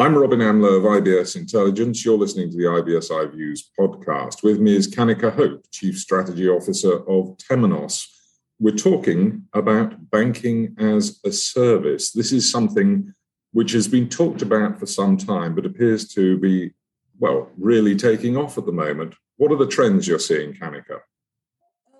I'm Robin Amler of IBS Intelligence. You're listening to the IBS iViews podcast. With me is Kanika Hope, Chief Strategy Officer of Temenos. We're talking about banking as a service. This is something which has been talked about for some time, but appears to be, well, really taking off at the moment. What are the trends you're seeing, Kanika?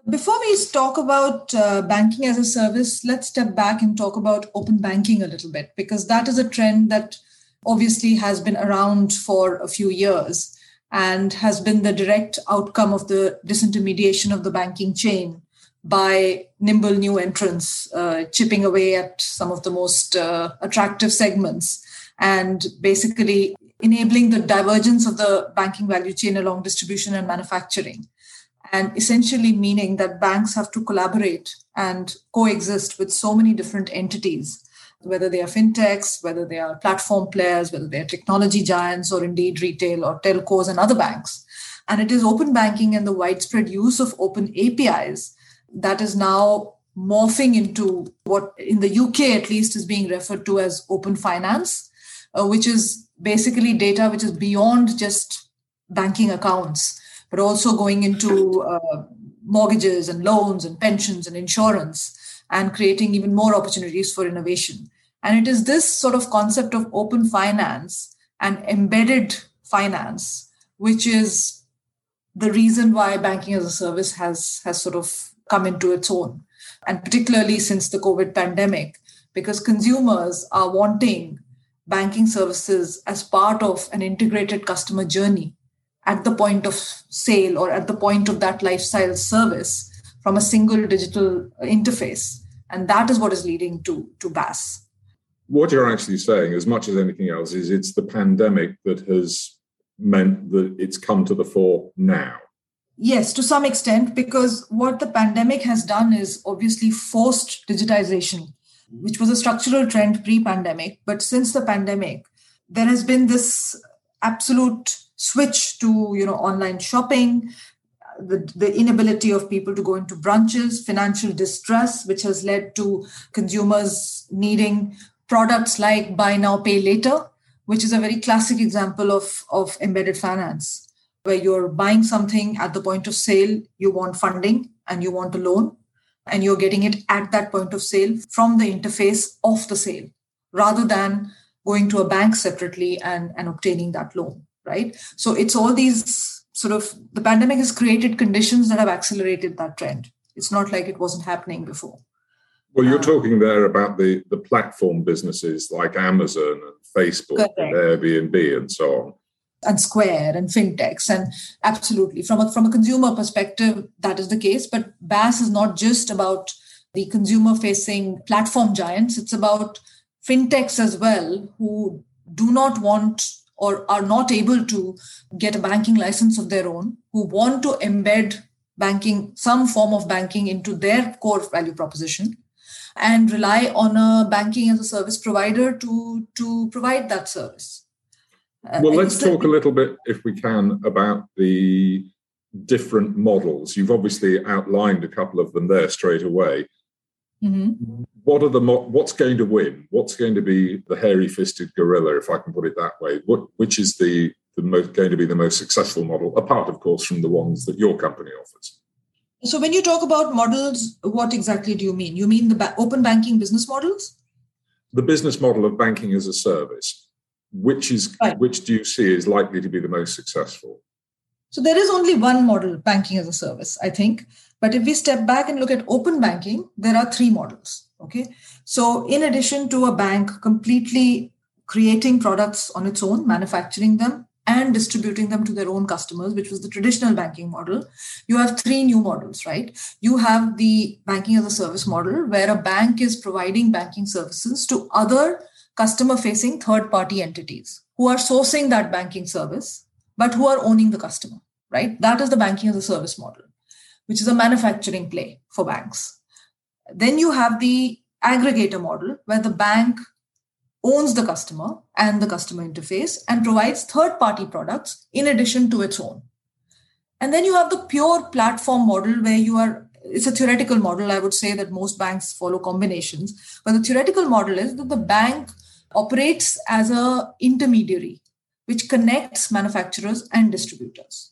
Before we talk about uh, banking as a service, let's step back and talk about open banking a little bit, because that is a trend that obviously has been around for a few years and has been the direct outcome of the disintermediation of the banking chain by nimble new entrants uh, chipping away at some of the most uh, attractive segments and basically enabling the divergence of the banking value chain along distribution and manufacturing and essentially meaning that banks have to collaborate and coexist with so many different entities whether they are fintechs, whether they are platform players, whether they are technology giants, or indeed retail or telcos and other banks. And it is open banking and the widespread use of open APIs that is now morphing into what in the UK at least is being referred to as open finance, uh, which is basically data which is beyond just banking accounts, but also going into uh, mortgages and loans and pensions and insurance and creating even more opportunities for innovation. And it is this sort of concept of open finance and embedded finance, which is the reason why banking as a service has, has sort of come into its own. And particularly since the COVID pandemic, because consumers are wanting banking services as part of an integrated customer journey at the point of sale or at the point of that lifestyle service from a single digital interface. And that is what is leading to, to BaaS. What you're actually saying, as much as anything else, is it's the pandemic that has meant that it's come to the fore now. Yes, to some extent, because what the pandemic has done is obviously forced digitization, which was a structural trend pre pandemic. But since the pandemic, there has been this absolute switch to you know online shopping the, the inability of people to go into branches, financial distress, which has led to consumers needing products like buy now, pay later, which is a very classic example of, of embedded finance, where you're buying something at the point of sale, you want funding and you want a loan, and you're getting it at that point of sale from the interface of the sale, rather than going to a bank separately and, and obtaining that loan, right? So it's all these sort of the pandemic has created conditions that have accelerated that trend. It's not like it wasn't happening before. Well, you're um, talking there about the, the platform businesses like Amazon and Facebook correct. and Airbnb and so on. And Square and fintechs. And absolutely, from a, from a consumer perspective, that is the case. But BaaS is not just about the consumer facing platform giants, it's about fintechs as well who do not want or are not able to get a banking license of their own, who want to embed banking, some form of banking into their core value proposition and rely on a banking as a service provider to, to provide that service. Uh, well, let's talk a little bit, if we can, about the different models. You've obviously outlined a couple of them there straight away. Mm-hmm. What are the what's going to win? What's going to be the hairy-fisted gorilla, if I can put it that way? What which is the the most going to be the most successful model, apart of course from the ones that your company offers? So, when you talk about models, what exactly do you mean? You mean the ba- open banking business models? The business model of banking as a service. Which is right. which do you see is likely to be the most successful? So there is only one model, banking as a service, I think. But if we step back and look at open banking, there are three models. Okay. So in addition to a bank completely creating products on its own, manufacturing them, and distributing them to their own customers, which was the traditional banking model, you have three new models, right? You have the banking as a service model, where a bank is providing banking services to other customer facing third party entities who are sourcing that banking service but who are owning the customer, right? That is the banking as a service model, which is a manufacturing play for banks. Then you have the aggregator model, where the bank owns the customer and the customer interface and provides third party products in addition to its own. And then you have the pure platform model where you are, it's a theoretical model. I would say that most banks follow combinations, but the theoretical model is that the bank operates as a intermediary which connects manufacturers and distributors.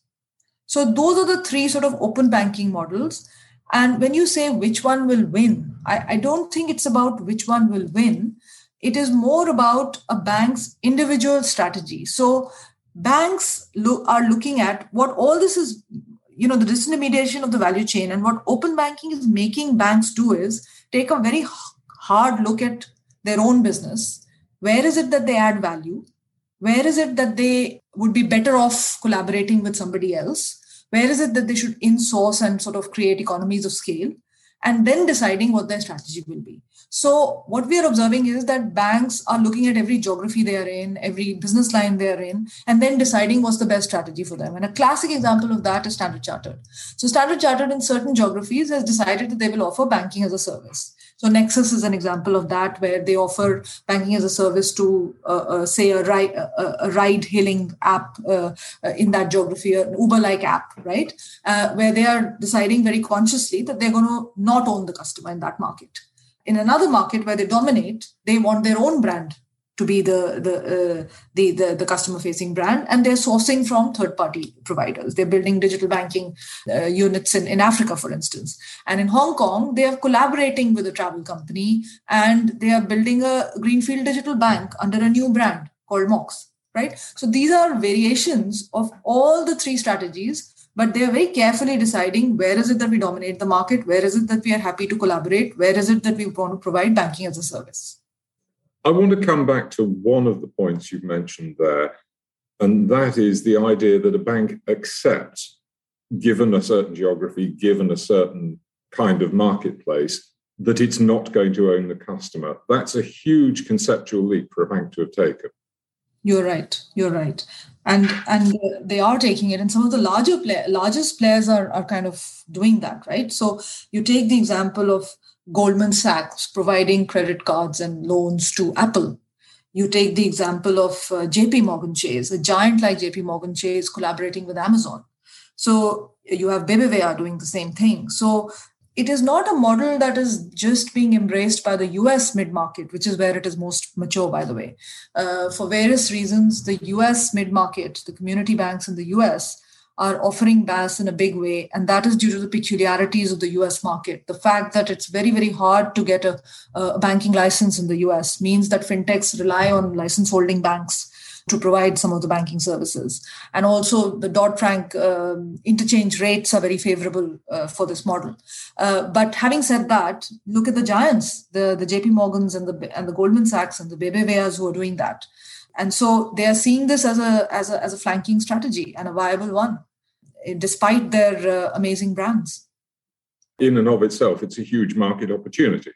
So those are the three sort of open banking models. And when you say which one will win, I, I don't think it's about which one will win. It is more about a bank's individual strategy. So banks lo- are looking at what all this is, you know, the disintermediation of the value chain. And what open banking is making banks do is take a very hard look at their own business. Where is it that they add value? Where is it that they would be better off collaborating with somebody else? Where is it that they should insource and sort of create economies of scale? And then deciding what their strategy will be. So, what we are observing is that banks are looking at every geography they are in, every business line they are in, and then deciding what's the best strategy for them. And a classic example of that is Standard Chartered. So, Standard Chartered in certain geographies has decided that they will offer banking as a service. So Nexus is an example of that, where they offer banking as a service to, uh, uh, say, a ride, a, ride-hailing app uh, uh in that geography, an Uber-like app, right? Uh, where they are deciding very consciously that they're going to not own the customer in that market. In another market where they dominate, they want their own brand to be the the uh, the, the, the customer facing brand. And they're sourcing from third party providers. They're building digital banking uh, units in, in africa for instance. And in hong kong they are collaborating with a travel company and they are building a greenfield digital bank under a new brand called mox right? So these are variations of all the three strategies but they are very carefully deciding where is it that we dominate the market where is it that we are happy to collaborate where is it that we want to provide banking as a service I want to come back to one of the points you've mentioned there, and that is the idea that a bank accepts, given a certain geography, given a certain kind of marketplace, that it's not going to own the customer. That's a huge conceptual leap for a bank to have taken. You're right. You're right. And and they are taking it, and some of the larger play, largest players are are kind of doing that, right? So you take the example of Goldman Sachs providing credit cards and loans to Apple. You take the example of uh, JP Morgan Chase, a giant like JP Morgan Chase collaborating with Amazon. So you have BBVA doing the same thing. So it is not a model that is just being embraced by the US mid market, which is where it is most mature, by the way. Uh, for various reasons, the US mid market, the community banks in the US, are offering BaaS in a big way. And that is due to the peculiarities of the US market. The fact that it's very, very hard to get a, a banking license in the US means that fintechs rely on license holding banks to provide some of the banking services. And also, the Dodd Frank um, interchange rates are very favorable uh, for this model. Uh, but having said that, look at the giants, the, the JP Morgans and the, and the Goldman Sachs and the BBVAs who are doing that. And so they are seeing this as a, as a, as a flanking strategy and a viable one despite their uh, amazing brands. In and of itself, it's a huge market opportunity.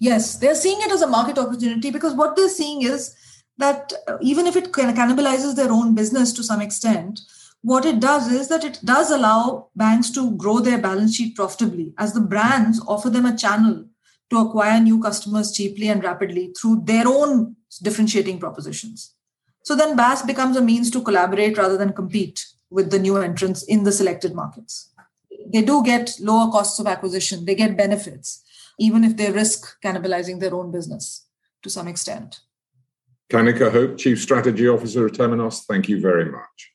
Yes, they're seeing it as a market opportunity because what they're seeing is that uh, even if it cannibalizes their own business to some extent, what it does is that it does allow banks to grow their balance sheet profitably as the brands offer them a channel to acquire new customers cheaply and rapidly through their own differentiating propositions. So then BaaS becomes a means to collaborate rather than compete with the new entrants in the selected markets. They do get lower costs of acquisition, they get benefits, even if they risk cannibalizing their own business to some extent. Kanika Hope, Chief Strategy Officer of Temenos, thank you very much.